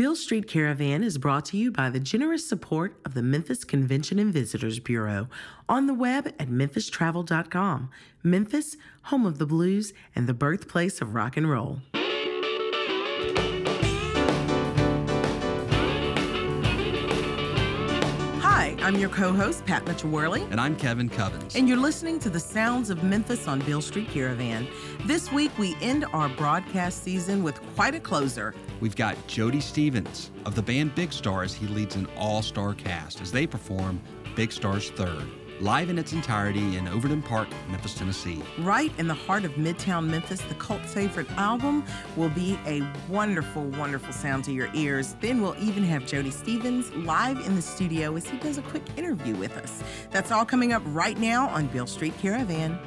Beale Street Caravan is brought to you by the generous support of the Memphis Convention and Visitors Bureau on the web at memphistravel.com. Memphis, home of the blues and the birthplace of rock and roll. I'm your co host, Pat Mitchell And I'm Kevin Cubbins. And you're listening to the sounds of Memphis on Beale Street Caravan. This week, we end our broadcast season with quite a closer. We've got Jody Stephens of the band Big Stars. He leads an all star cast as they perform Big Star's Third live in its entirety in Overton Park, Memphis, Tennessee. Right in the heart of Midtown Memphis, the cult favorite album will be a wonderful, wonderful sound to your ears. Then we'll even have Jody Stephens live in the studio as he does a quick interview with us. That's all coming up right now on Beale Street Caravan.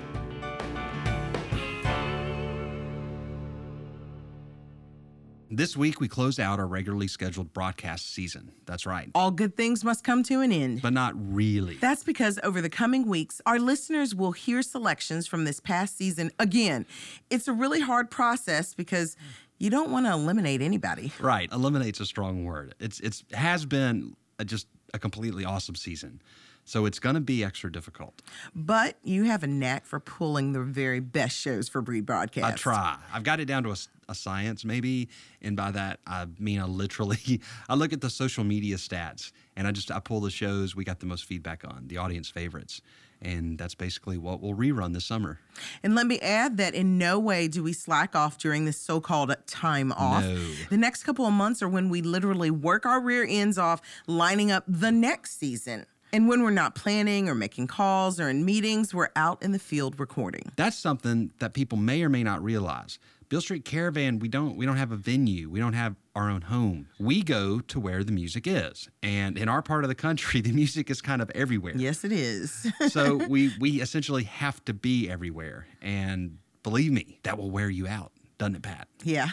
This week, we close out our regularly scheduled broadcast season. That's right. All good things must come to an end. But not really. That's because over the coming weeks, our listeners will hear selections from this past season again. It's a really hard process because you don't want to eliminate anybody. Right. Eliminate's a strong word. It's it's has been a, just a completely awesome season. So it's going to be extra difficult. But you have a knack for pulling the very best shows for Breed Broadcast. I try. I've got it down to a, a science, maybe, and by that I mean I literally I look at the social media stats and I just I pull the shows we got the most feedback on, the audience favorites, and that's basically what we'll rerun this summer. And let me add that in no way do we slack off during this so-called time off. No. The next couple of months are when we literally work our rear ends off lining up the next season. And when we're not planning or making calls or in meetings, we're out in the field recording. That's something that people may or may not realize. Beale Street Caravan, we don't we don't have a venue. We don't have our own home. We go to where the music is. And in our part of the country, the music is kind of everywhere. Yes, it is. so we we essentially have to be everywhere. And believe me, that will wear you out, doesn't it, Pat? Yeah.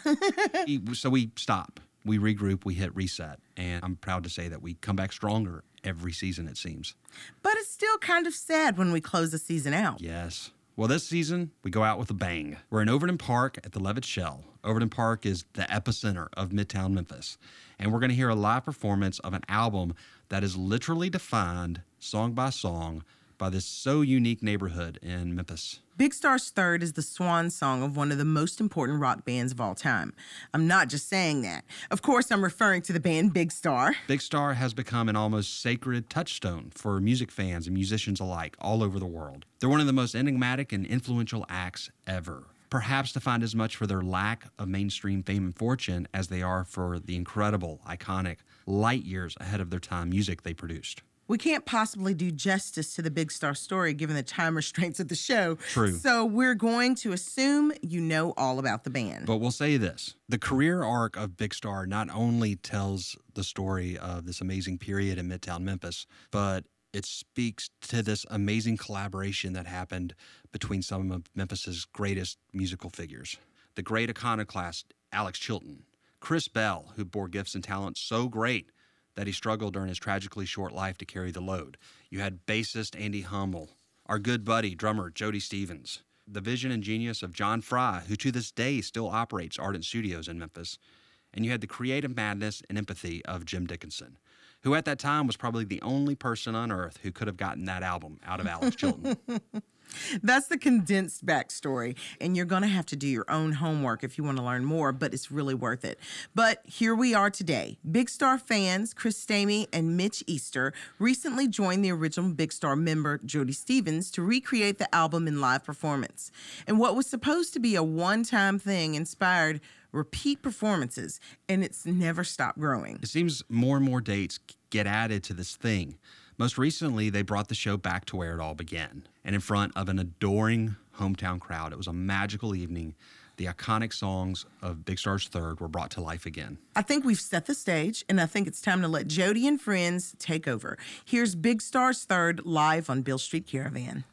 so we stop. We regroup, we hit reset, and I'm proud to say that we come back stronger every season, it seems. But it's still kind of sad when we close the season out. Yes. Well, this season, we go out with a bang. We're in Overton Park at the Levitt Shell. Overton Park is the epicenter of Midtown Memphis. And we're going to hear a live performance of an album that is literally defined song by song by this so unique neighborhood in Memphis. Big Star's Third is the swan song of one of the most important rock bands of all time. I'm not just saying that. Of course, I'm referring to the band Big Star. Big Star has become an almost sacred touchstone for music fans and musicians alike all over the world. They're one of the most enigmatic and influential acts ever perhaps defined as much for their lack of mainstream fame and fortune as they are for the incredible, iconic, light years ahead of their time music they produced we can't possibly do justice to the Big Star story given the time restraints of the show. True. So we're going to assume you know all about the band. But we'll say this the career arc of Big Star not only tells the story of this amazing period in Midtown Memphis, but it speaks to this amazing collaboration that happened between some of Memphis's greatest musical figures. The great iconoclast Alex Chilton, Chris Bell, who bore gifts and talents so great that he struggled during his tragically short life to carry the load. You had bassist Andy Hummel, our good buddy, drummer Jody Stephens, the vision and genius of John Fry, who to this day still operates Ardent Studios in Memphis, and you had the creative madness and empathy of Jim Dickinson, who at that time was probably the only person on earth who could have gotten that album out of Alex Chilton. That's the condensed backstory. And you're going to have to do your own homework if you want to learn more, but it's really worth it. But here we are today. Big Star fans Chris Stamey and Mitch Easter recently joined the original Big Star member, Jody Stephens, to recreate the album in live performance. And what was supposed to be a one time thing inspired repeat performances, and it's never stopped growing. It seems more and more dates get added to this thing. Most recently, they brought the show back to where it all began, and in front of an adoring hometown crowd. It was a magical evening. The iconic songs of Big Star's Third were brought to life again. I think we've set the stage, and I think it's time to let Jody and friends take over. Here's Big Star's Third live on Beale Street Caravan.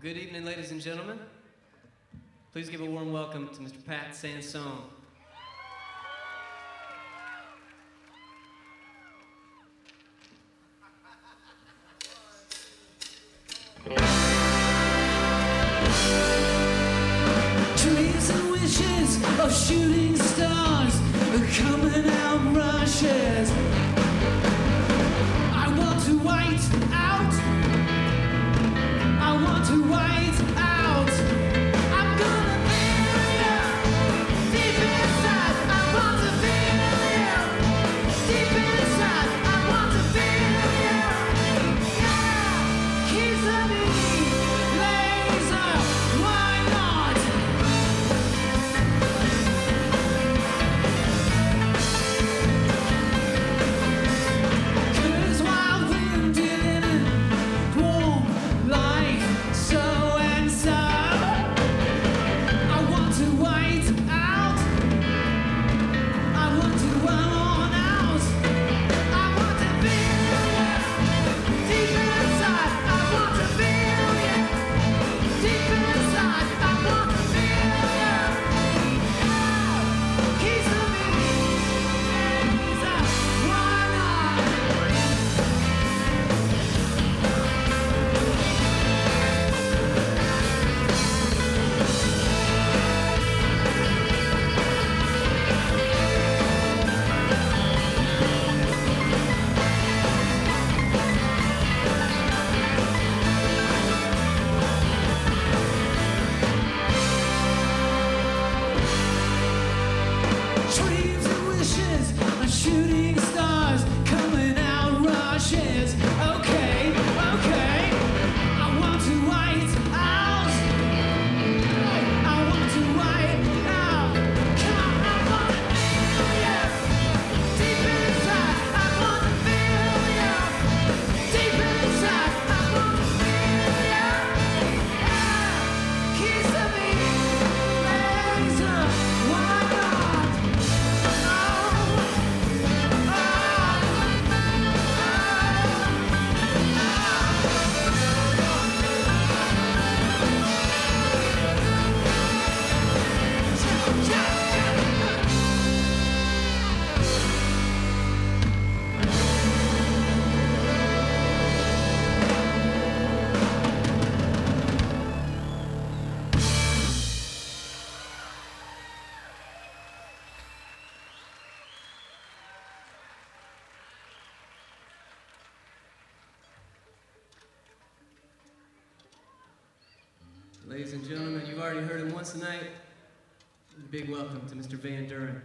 Well, good evening, ladies and gentlemen. Please give a warm welcome to Mr. Pat Sansone. Yeah. Ladies and gentlemen, you've already heard him once tonight. Big welcome to Mr. Van Duren.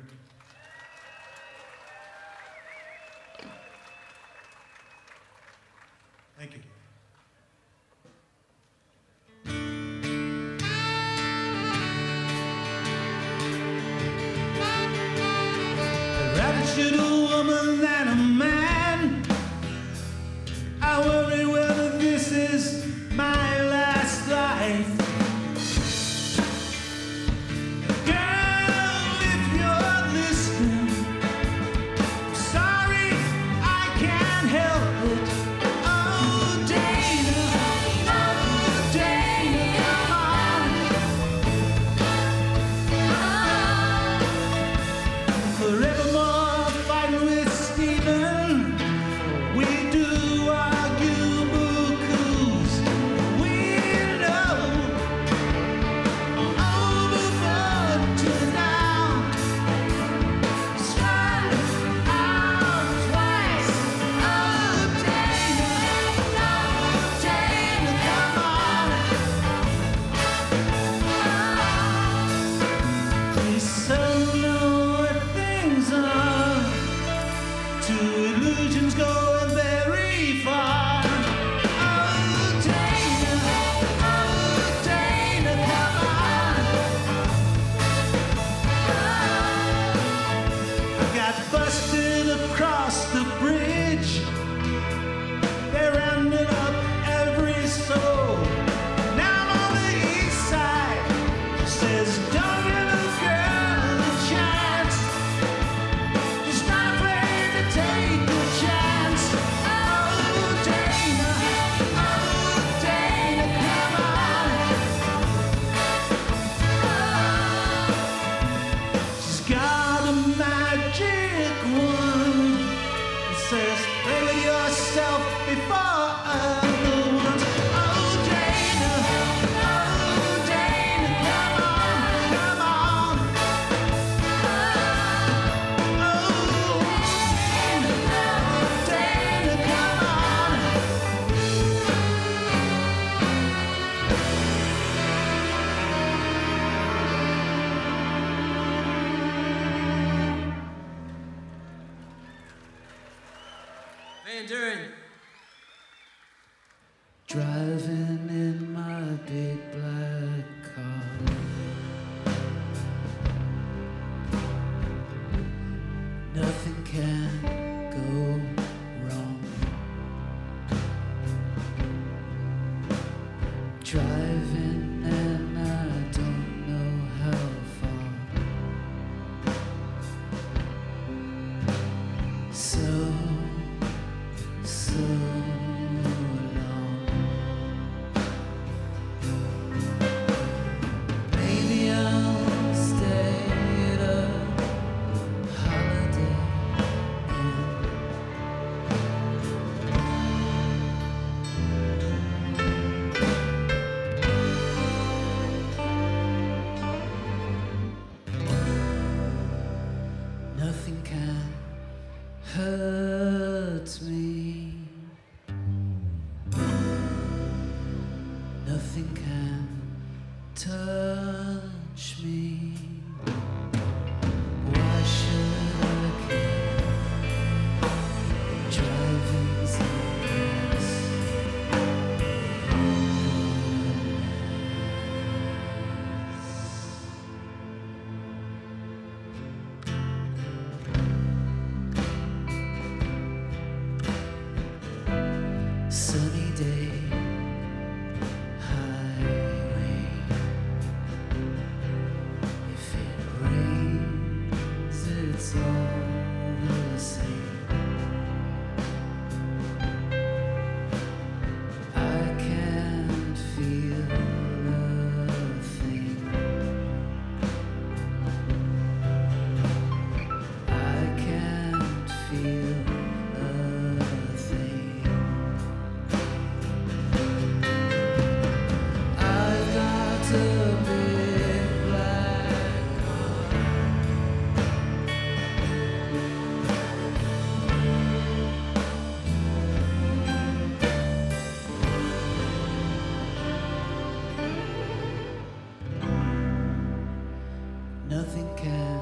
nothing can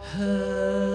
hurt.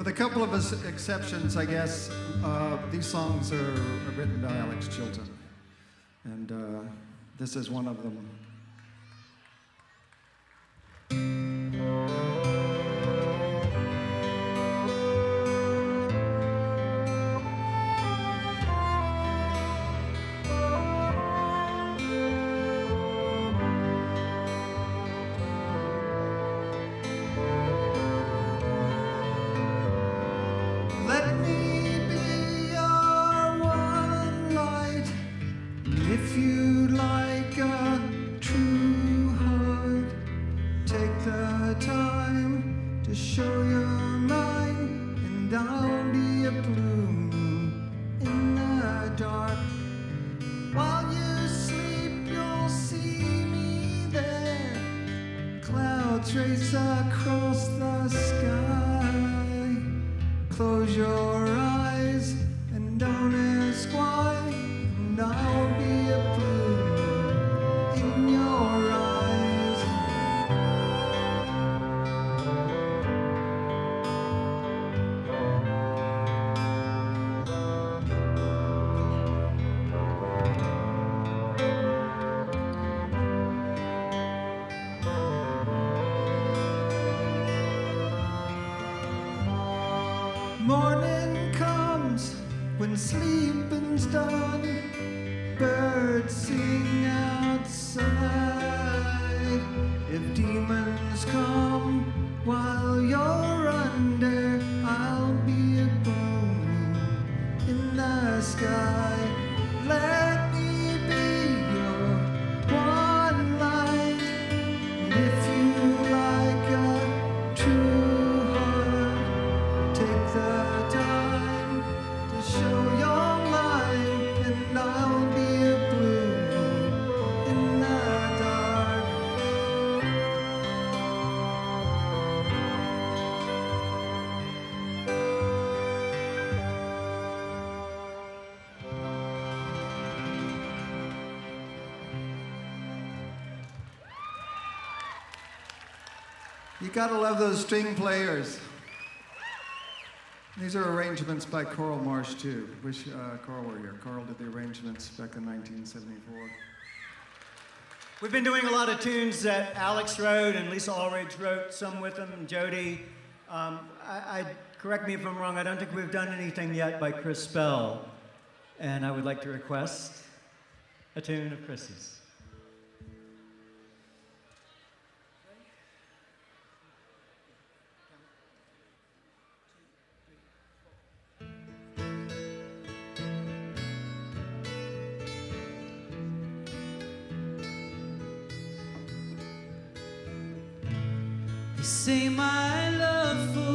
With a couple of exceptions, I guess, uh, these songs are, written by Alex Chilton. And uh, this is one of them. You gotta love those string players. These are arrangements by Carl Marsh, too. Wish uh, Carl were here. Carl did the arrangements back in 1974. We've been doing a lot of tunes that Alex wrote and Lesa Aldridge wrote, some with him, Jody. Um, I, I, correct me if I'm wrong, I don't think we've done anything yet by Chris Bell. And I would like to request a tune of Chris's. say my love for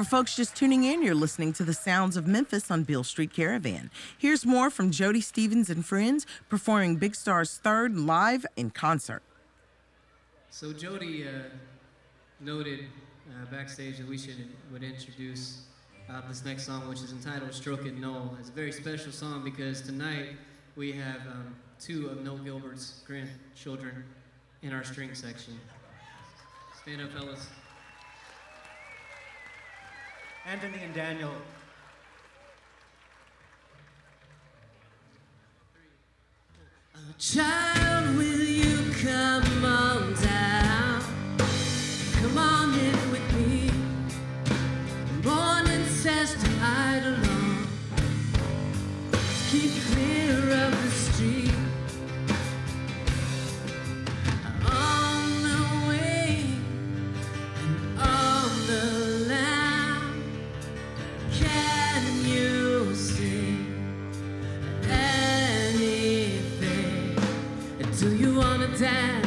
For folks just tuning in, you're listening to the sounds of Memphis on Beale Street Caravan. Here's more from Jody Stephens and friends performing Big Star's third live in concert. So Jody uh, noted uh, backstage that we should would introduce uh, this next song, which is entitled "Stroke It Noel." It's a very special song because tonight we have um, two of Noel Gilbert's grandchildren in our string section. Stand up, fellas. Anthony and Daniel. Child, will you come on down? Come on in with me. Morning you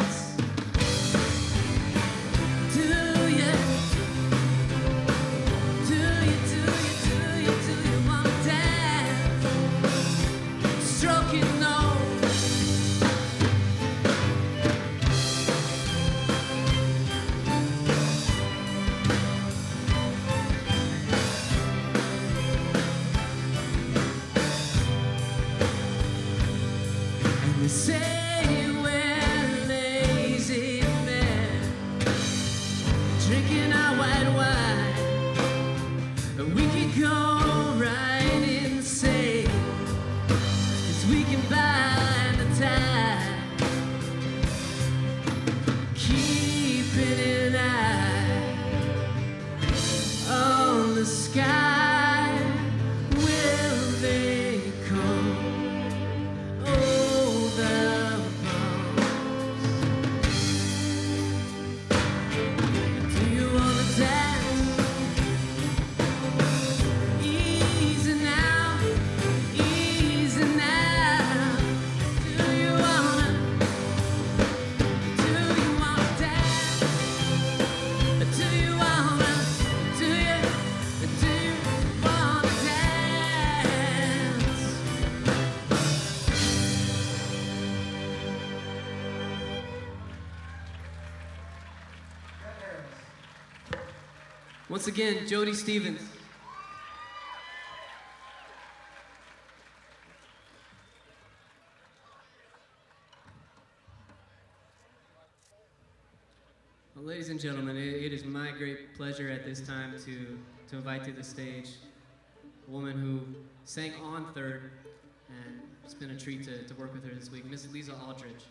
Once again, Jody Stephens. Well, ladies and gentlemen, it, it is my great pleasure at this time to, to invite to the stage a woman who sang on third, and it's been a treat to, to work with her this week, Miss Lesa Aldridge.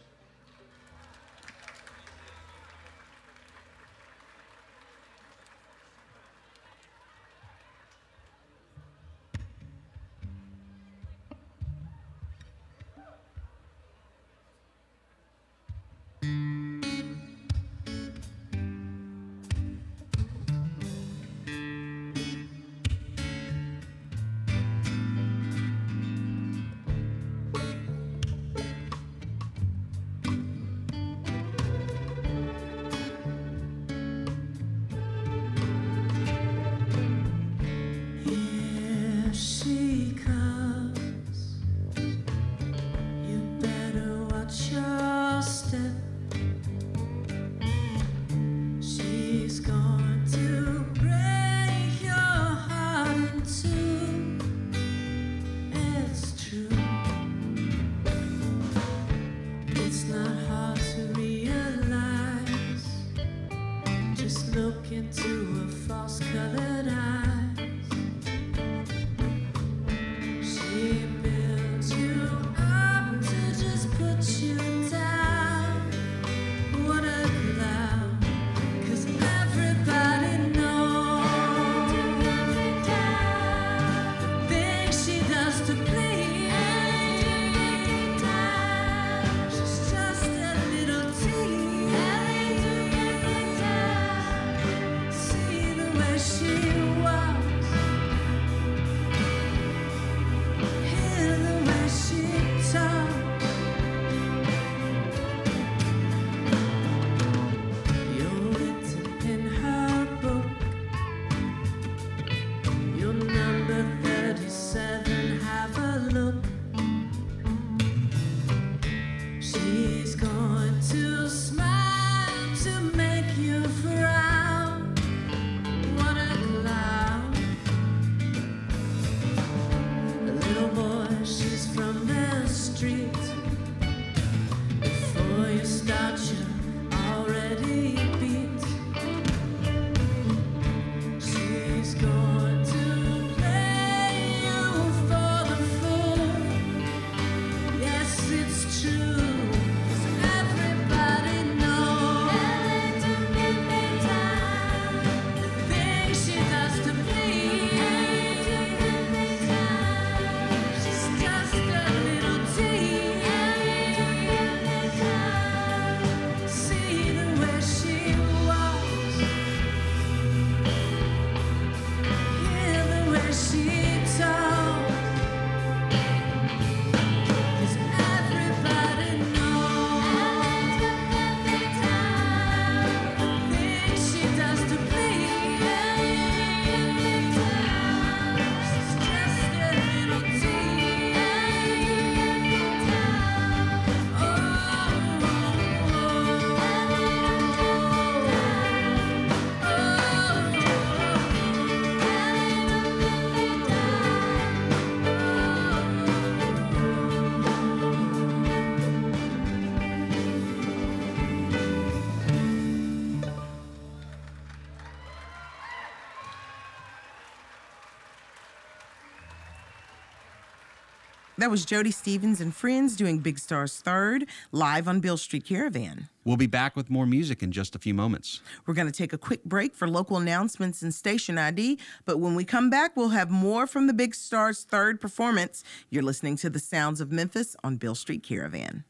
That was Jody Stephens and friends doing Big Star's Third live on Beale Street Caravan. We'll be back with more music in just a few moments. We're going to take a quick break for local announcements and station ID, but when we come back, we'll have more from the Big Star's third performance. You're listening to the sounds of Memphis on Beale Street Caravan.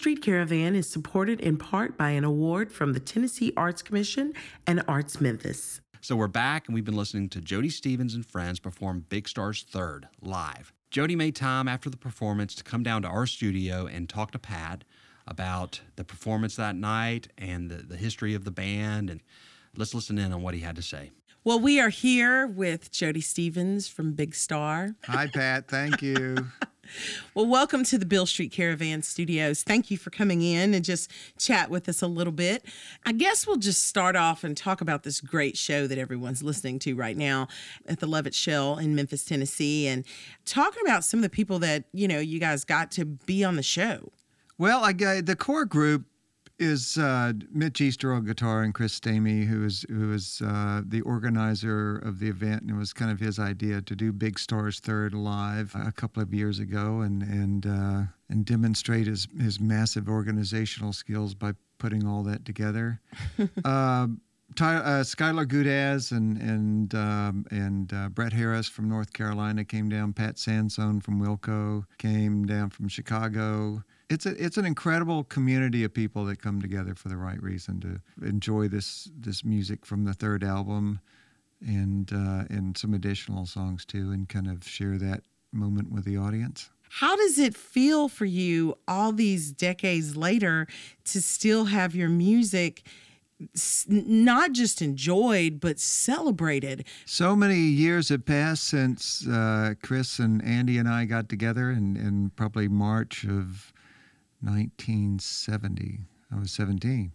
Street Caravan is supported in part by an award from the Tennessee Arts Commission and Arts Memphis. So we're back, and we've been listening to Jody Stephens and friends perform Big Star's Third live. Jody made time after the performance to come down to our studio and talk to Pat about the performance that night and the, the history of the band. And let's listen in on what he had to say. Well, we are here with Jody Stephens from Big Star. Hi, Pat. Thank you. Well, welcome to the Beale Street Caravan Studios. Thank you for coming in and just chat with us a little bit. I guess we'll just start off and talk about this great show that everyone's listening to right now at the Levitt Shell in Memphis, Tennessee, and talking about some of the people that, you know, you guys got to be on the show. Well, I the core group is uh, Mitch Easter on guitar and Chris Stamey, who is who is uh, the organizer of the event, and it was kind of his idea to do Big Stars Third live a couple of years ago, and and uh, and demonstrate his his massive organizational skills by putting all that together. uh, Ty, uh, Skylar Gudasz and and um, and uh, Brett Harris from North Carolina came down. Pat Sansone from Wilco came down from Chicago. It's a it's an incredible community of people that come together for the right reason to enjoy this this music from the third album, and uh, and some additional songs too, and kind of share that moment with the audience. How does it feel for you all these decades later to still have your music not just enjoyed, but celebrated? So many years have passed since uh, Chris and Andy and I got together in, in probably March of 1970. I was 17.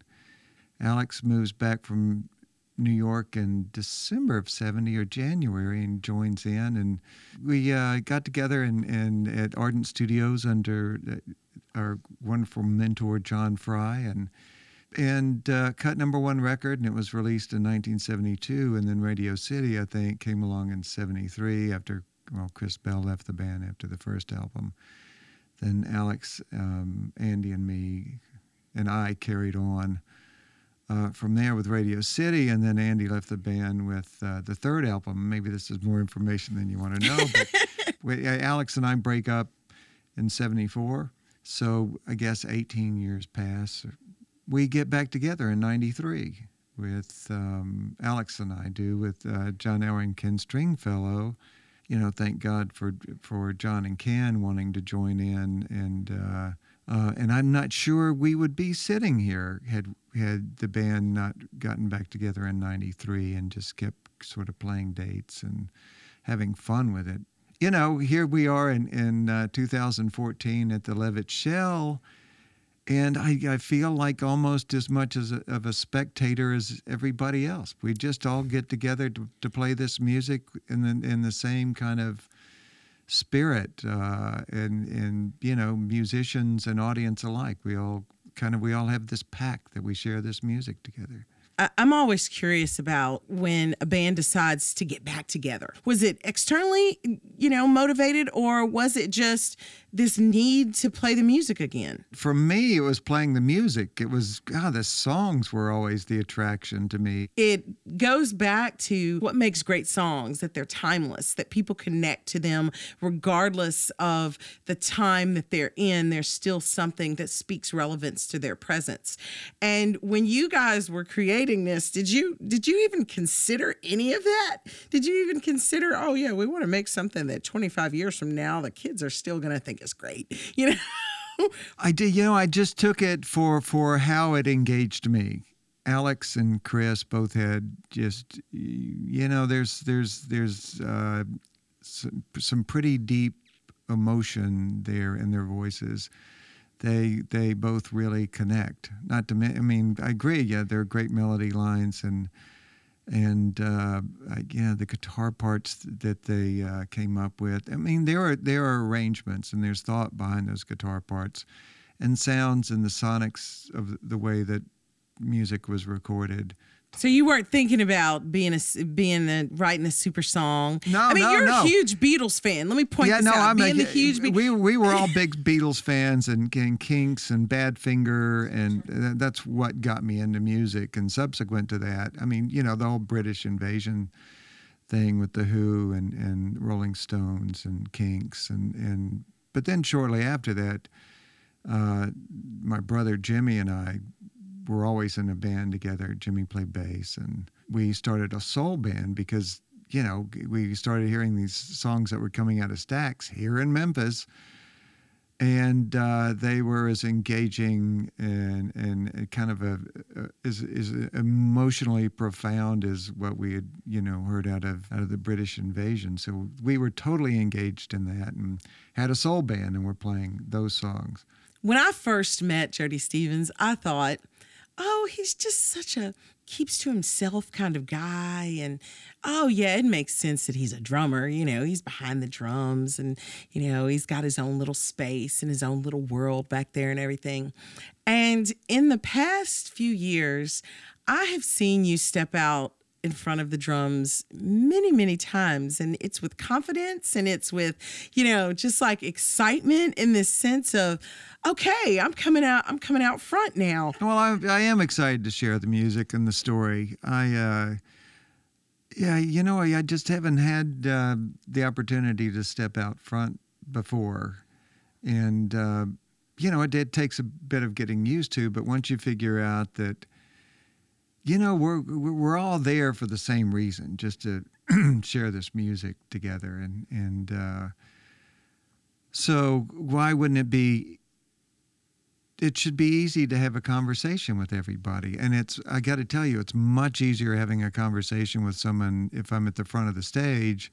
Alex moves back from New York in December of 70 or January and joins in. And we uh, got together in, in, at Ardent Studios under our wonderful mentor John Fry and and uh, cut number one record, and it was released in 1972. And then Radio City, I think, came along in '73 after well, Chris Bell left the band after the first album. Then Alex, um, Andy, and me, and I carried on uh, from there with Radio City, and then Andy left the band with uh, the third album. Maybe this is more information than you want to know, but we, Alex and I break up in '74. So I guess 18 years pass. We get back together in '93 with um, Alex and I do with uh, John and Ken Stringfellow. You know, thank God for for John and Ken wanting to join in, and uh, uh, and I'm not sure we would be sitting here had had the band not gotten back together in '93 and just kept sort of playing dates and having fun with it. You know, here we are in in uh, 2014 at the Levitt Shell and I, I feel like almost as much as a, of a spectator as everybody else. We just all get together to, to play this music in the, in the same kind of spirit, uh, and and you know, musicians and audience alike. We all kind of we all have this pack that we share this music together. I- I'm always curious about when a band decides to get back together. Was it externally, you know, motivated, or was it just this need to play the music again? For me, it was playing the music. It was God. The songs were always the attraction to me. It goes back to what makes great songs that they're timeless, that people connect to them regardless of the time that they're in. There's still something that speaks relevance to their presence. And when you guys were creating this, did you did you even consider any of that? Did you even consider, oh yeah, we want to make something that 25 years from now the kids are still going to think is great, you know? I did. You know, I just took it for for how it engaged me. Alex and Chris both had just, you know, there's there's there's uh, some, some pretty deep emotion there in their voices. They they both really connect. Not to I mean, I agree. Yeah, they're great melody lines and and uh, yeah, the guitar parts that they uh, came up with. I mean, there are there are arrangements and there's thought behind those guitar parts, and sounds and the sonics of the way that music was recorded. So you weren't thinking about being a being a writing a super song. No, I mean no, you're no. a huge Beatles fan. Let me point yeah, this no, out. I'm being a, the huge Be- we we were all big Beatles fans and, and Kinks and Badfinger, and that's what got me into music. And subsequent to that, I mean, you know, the whole British invasion thing with the Who and, and Rolling Stones and Kinks, and and but then shortly after that, uh, my brother Jimmy and I were always in a band together. Jimmy played bass, and we started a soul band because you know we started hearing these songs that were coming out of Stax here in Memphis, and uh, they were as engaging and and kind of a, a as, as emotionally profound as what we had you know heard out of out of the British invasion. So we were totally engaged in that and had a soul band, and we're playing those songs. when I first met Jody Stephens, I thought, oh, he's just such a keeps to himself kind of guy. And oh, yeah, it makes sense that he's a drummer. You know, he's behind the drums and, you know, he's got his own little space and his own little world back there and everything. And in the past few years, I have seen you step out in front of the drums many, many times. And it's with confidence and it's with, you know, just like excitement in this sense of, okay, I'm coming out, I'm coming out front now. Well, I, I am excited to share the music and the story. I, uh, yeah, you know, I, I just haven't had uh, the opportunity to step out front before, and uh, you know, it, it takes a bit of getting used to. But once you figure out that, you know, we're we're all there for the same reason, just to share this music together, and and uh, so why wouldn't it be it should be easy to have a conversation with everybody. And it's, I got to tell you, it's much easier having a conversation with someone if I'm at the front of the stage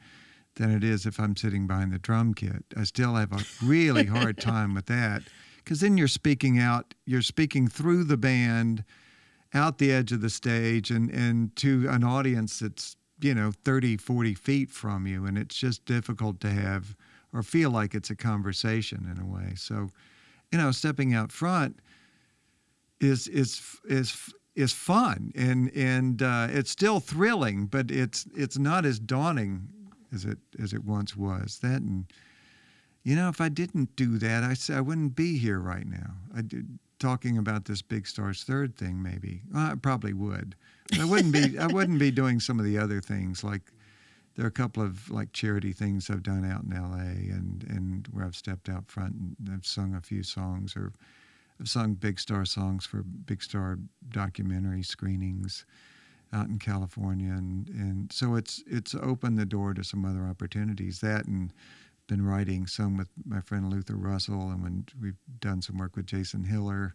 than it is if I'm sitting behind the drum kit. I still have a really hard time with that because then you're speaking out, you're speaking through the band, out the edge of the stage, and, and to an audience that's, you know, 30, 40 feet from you. And it's just difficult to have or feel like it's a conversation in a way. So, you know, stepping out front is is is is fun and and uh, it's still thrilling, but it's it's not as daunting as it as it once was. That and you know, if I didn't do that, I, I wouldn't be here right now. I did talking about this Big Stars Third thing. Maybe well, I probably would. But I wouldn't be. I wouldn't be doing some of the other things like there are a couple of like charity things I've done out in L.A. and and where I've stepped out front and I've sung a few songs or I've sung Big Star songs for Big Star documentary screenings out in California and and so it's it's opened the door to some other opportunities that and been writing some with my friend Luther Russell and when we've done some work with Jason Hiller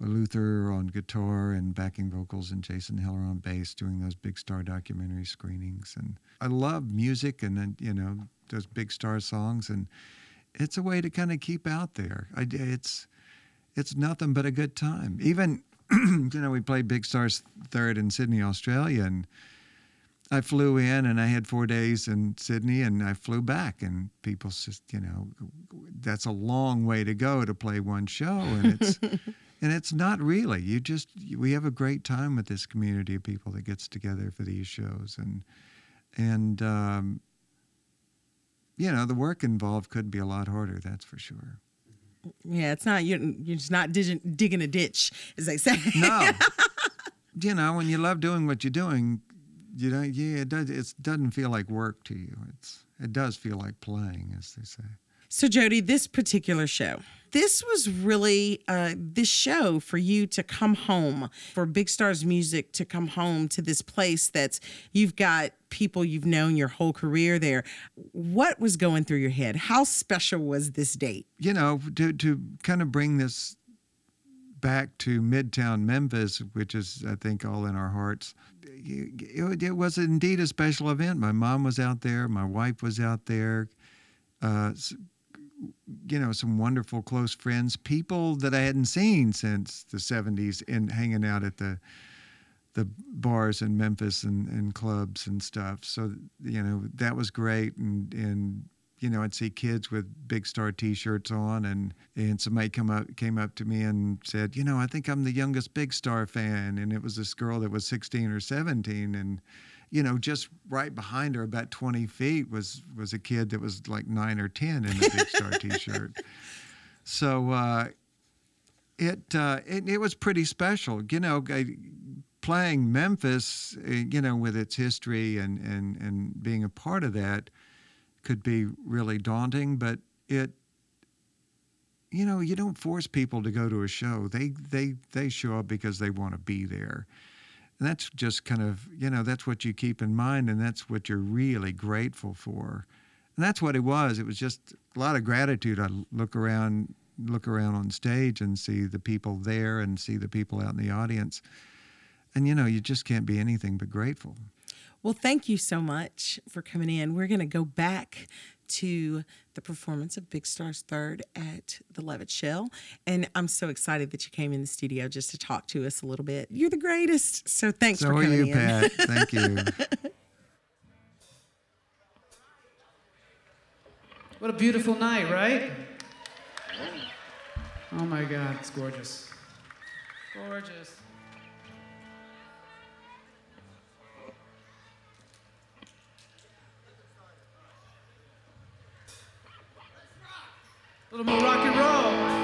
Luther on guitar and backing vocals and Jason Hiller on bass doing those big star documentary screenings. And I love music and then you know those big star songs and it's a way to kind of keep out there. I, it's it's nothing but a good time. Even you know we played big stars third in Sydney Australia and I flew in and I had four days in Sydney and I flew back and people just you know that's a long way to go to play one show and it's and it's not really. You just we have a great time with this community of people that gets together for these shows and and um, you know the work involved could be a lot harder that's for sure. Yeah, it's not you're, you're just not digging, digging a ditch, as they say. no. You know when you love doing what you're doing you know yeah it does it doesn't feel like work to you it's it does feel like playing as they say So, Jody, this particular show, this was really uh, this show for you to come home, for Big Stars Music to come home to this place that's you've got people you've known your whole career there. What was going through your head? How special was this date? you know, to to kind of bring this back to Midtown Memphis, which is I think all in our hearts. It, was indeed a special event. My mom was out there. My wife was out there. Uh, you know, some wonderful close friends, people that I hadn't seen since the '70s, and hanging out at the the bars in Memphis and, and clubs and stuff. So you know that was great, and and you know I'd see kids with Big Star T-shirts on, and and somebody come up came up to me and said, you know, I think I'm the youngest Big Star fan, and it was this girl that was 16 or 17, and you know just right behind her, about 20 feet, was was a kid that was like nine or 10 in a Big Star T-shirt. So. Uh, it, uh, it it was pretty special, you know. I, playing Memphis, uh, you know, with its history and, and, and being a part of that could be really daunting, but it, you know, you don't force people to go to a show. They, they, they show up because they want to be there. And that's just kind of, you know, that's what you keep in mind and that's what you're really grateful for. And that's what it was. It was just a lot of gratitude. I look around, look around on stage and see the people there and see the people out in the audience and you know you just can't be anything but grateful Well, thank you so much for coming in. We're going to go back to the performance of Big Stars Third at the Levitt Shell. And I'm so excited that you came in the studio just to talk to us a little bit. You're the greatest. So thanks for watching. so for are coming you in. pat thank you What a beautiful night, right? Oh my God, it's gorgeous. Gorgeous. A little more rock and roll.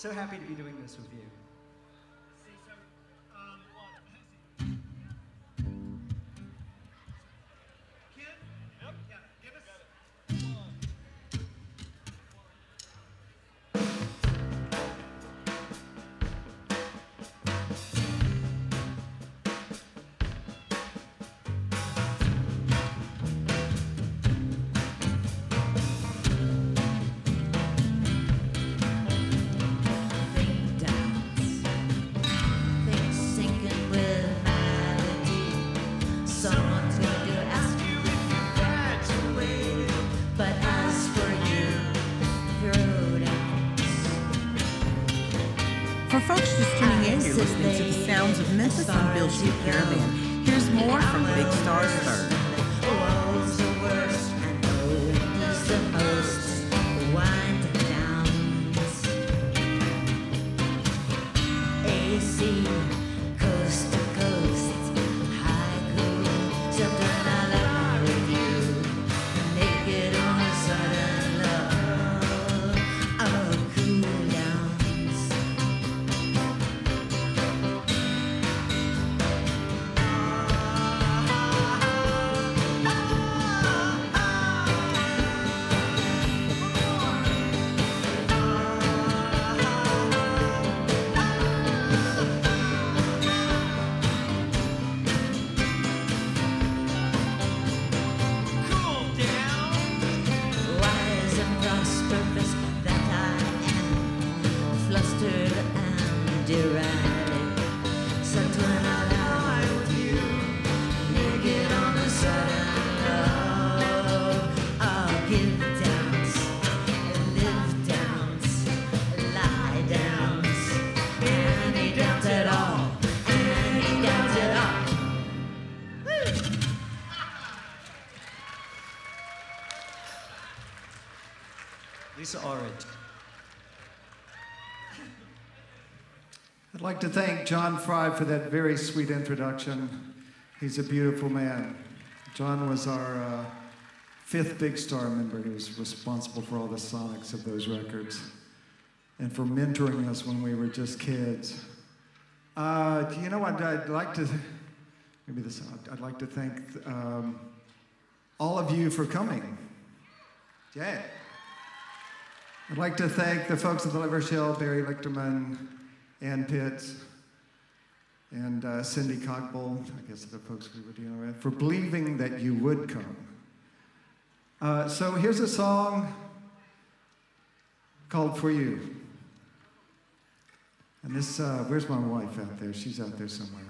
So happy to be doing this with you. John Fry for that very sweet introduction. He's a beautiful man. John was our uh, fifth Big Star member. He was responsible for all the sonics of those records and for mentoring us when we were just kids. Uh, you know what? I'd like to, maybe this, I'd, I'd like to thank um, all of you for coming. Yeah. I'd like to thank the folks at the Levitt Shell, Barry Lichterman, Ann Pitts, and uh, Cindy Cockbull, I guess the folks we were dealing with, for believing that you would come. Uh, so here's a song called For You. And this, uh, where's my wife out there? She's out there somewhere.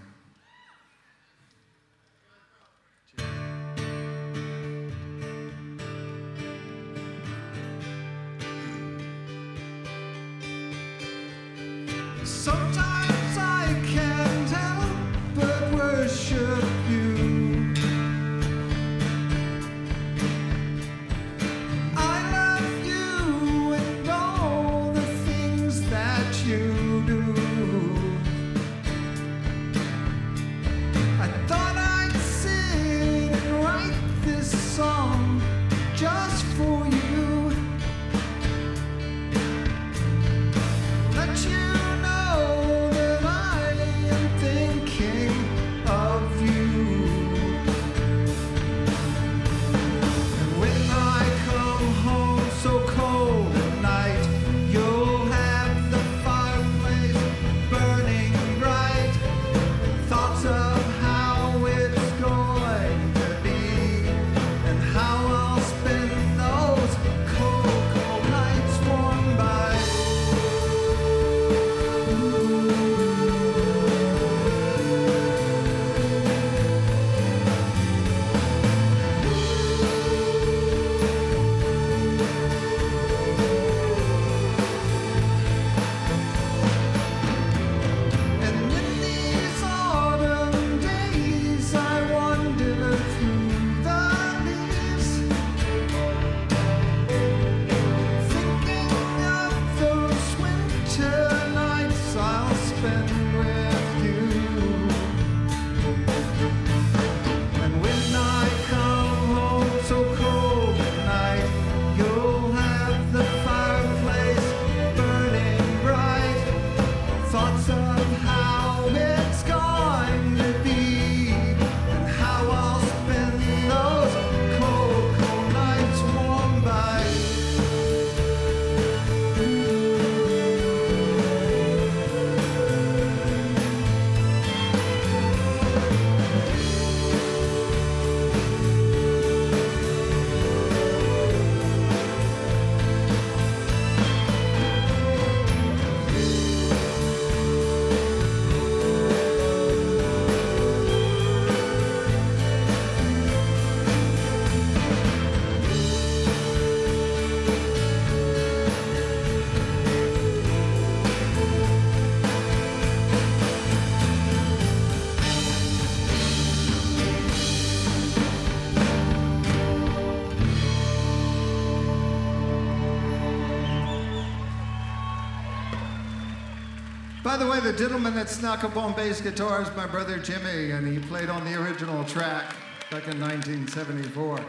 The way, the gentleman that snuck up on bass guitar is my brother Jimmy, and he played on the original track back in 1974.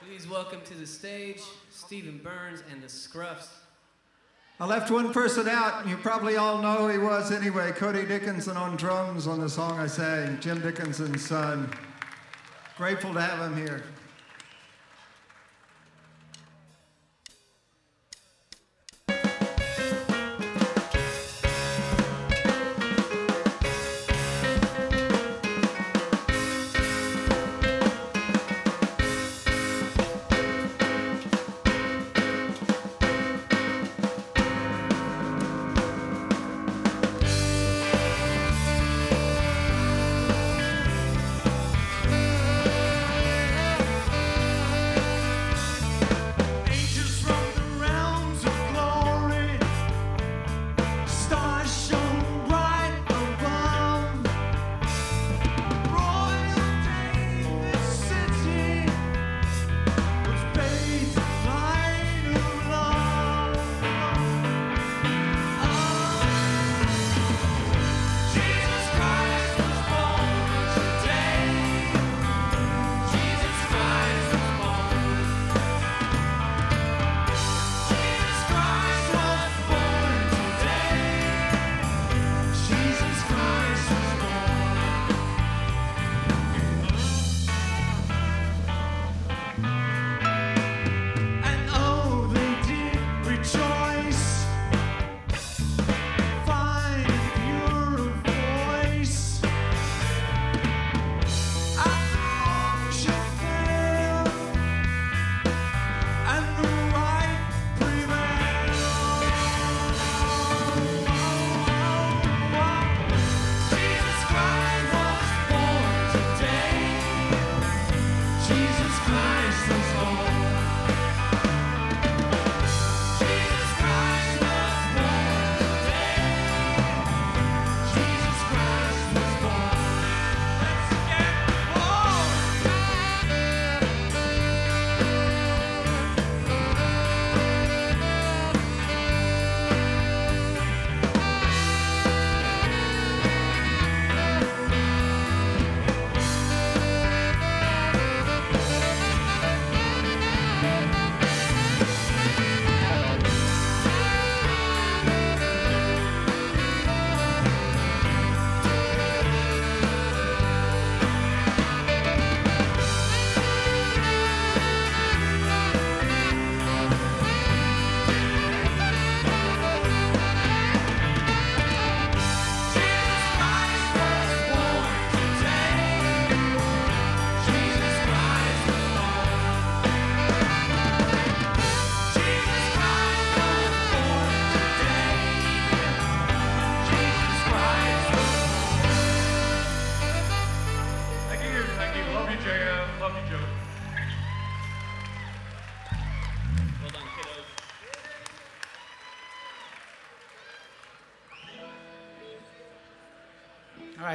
Please welcome to the stage Stephen Burns and the Scruffs. I left one person out, and you probably all know who he was anyway. Cody Dickinson on drums on the song I sang, Jim Dickinson's son. Grateful to have him here.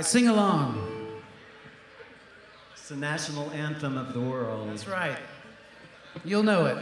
Sing along. It's the national anthem of the world. That's right. You'll know it.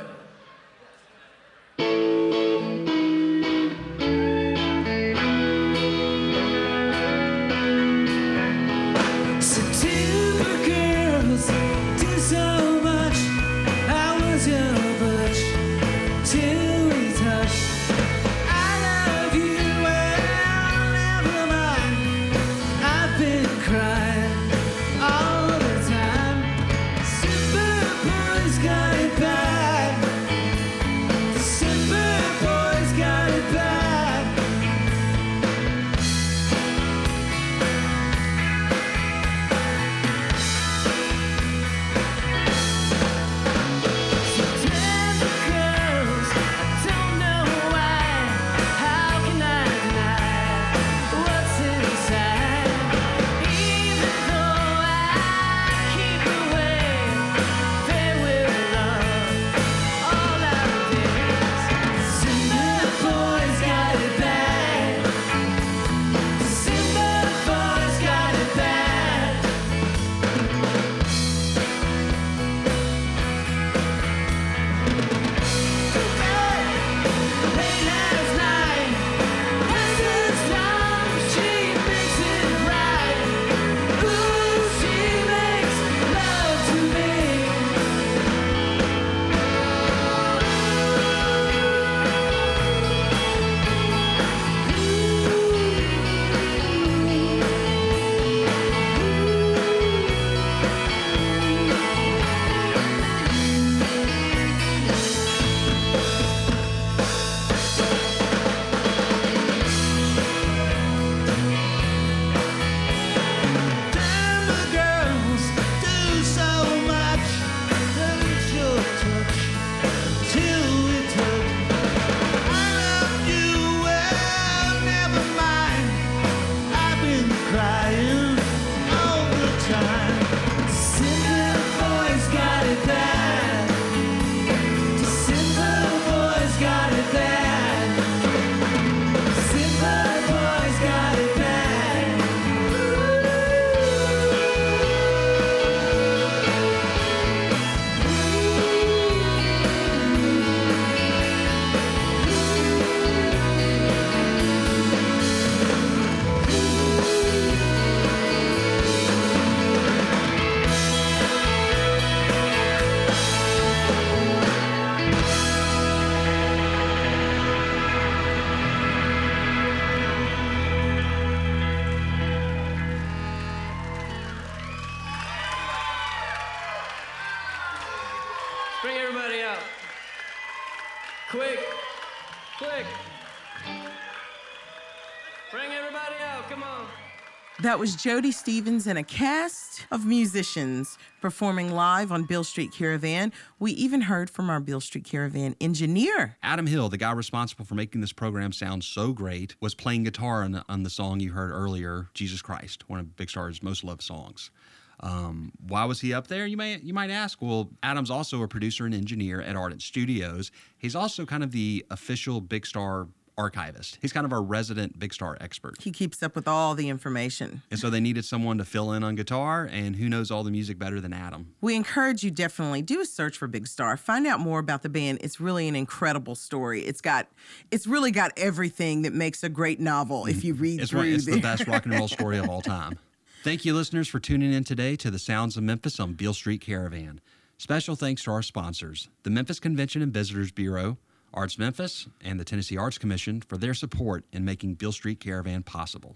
That was Jody Stephens and a cast of musicians performing live on Beale Street Caravan. We even heard from our Beale Street Caravan engineer. Adam Hill, the guy responsible for making this program sound so great, was playing guitar on, on the song you heard earlier, Jesus Christ, one of Big Star's most loved songs. Um, why was he up there? You may you might ask. Well, Adam's also a producer and engineer at Ardent Studios. He's also kind of the official Big Star archivist. He's kind of our resident Big Star expert. He keeps up with all the information. And so they needed someone to fill in on guitar, and who knows all the music better than Adam? We encourage you definitely do a search for Big Star. Find out more about the band. It's really an incredible story. It's got it's really got everything that makes a great novel if you mm-hmm. read It's, through it's the best rock and roll story of all time. Thank you, listeners, for tuning in today to the Sounds of Memphis on Beale Street Caravan. Special thanks to our sponsors, the Memphis Convention and Visitors Bureau, Arts Memphis, and the Tennessee Arts Commission for their support in making Beale Street Caravan possible.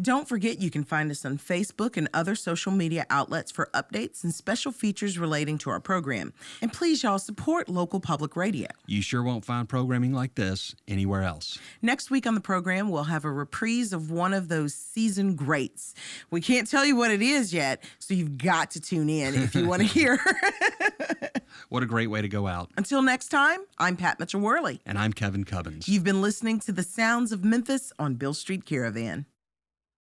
Don't forget you can find us on Facebook and other social media outlets for updates and special features relating to our program. And please, y'all, support local public radio. You sure won't find programming like this anywhere else. Next week on the program, we'll have a reprise of one of those season greats. We can't tell you what it is yet, so you've got to tune in if you want to hear. What a great way to go out. Until next time, I'm Pat Mitchell Worley. And I'm Kevin Cubbins. You've been listening to the sounds of Memphis on Beale Street Caravan.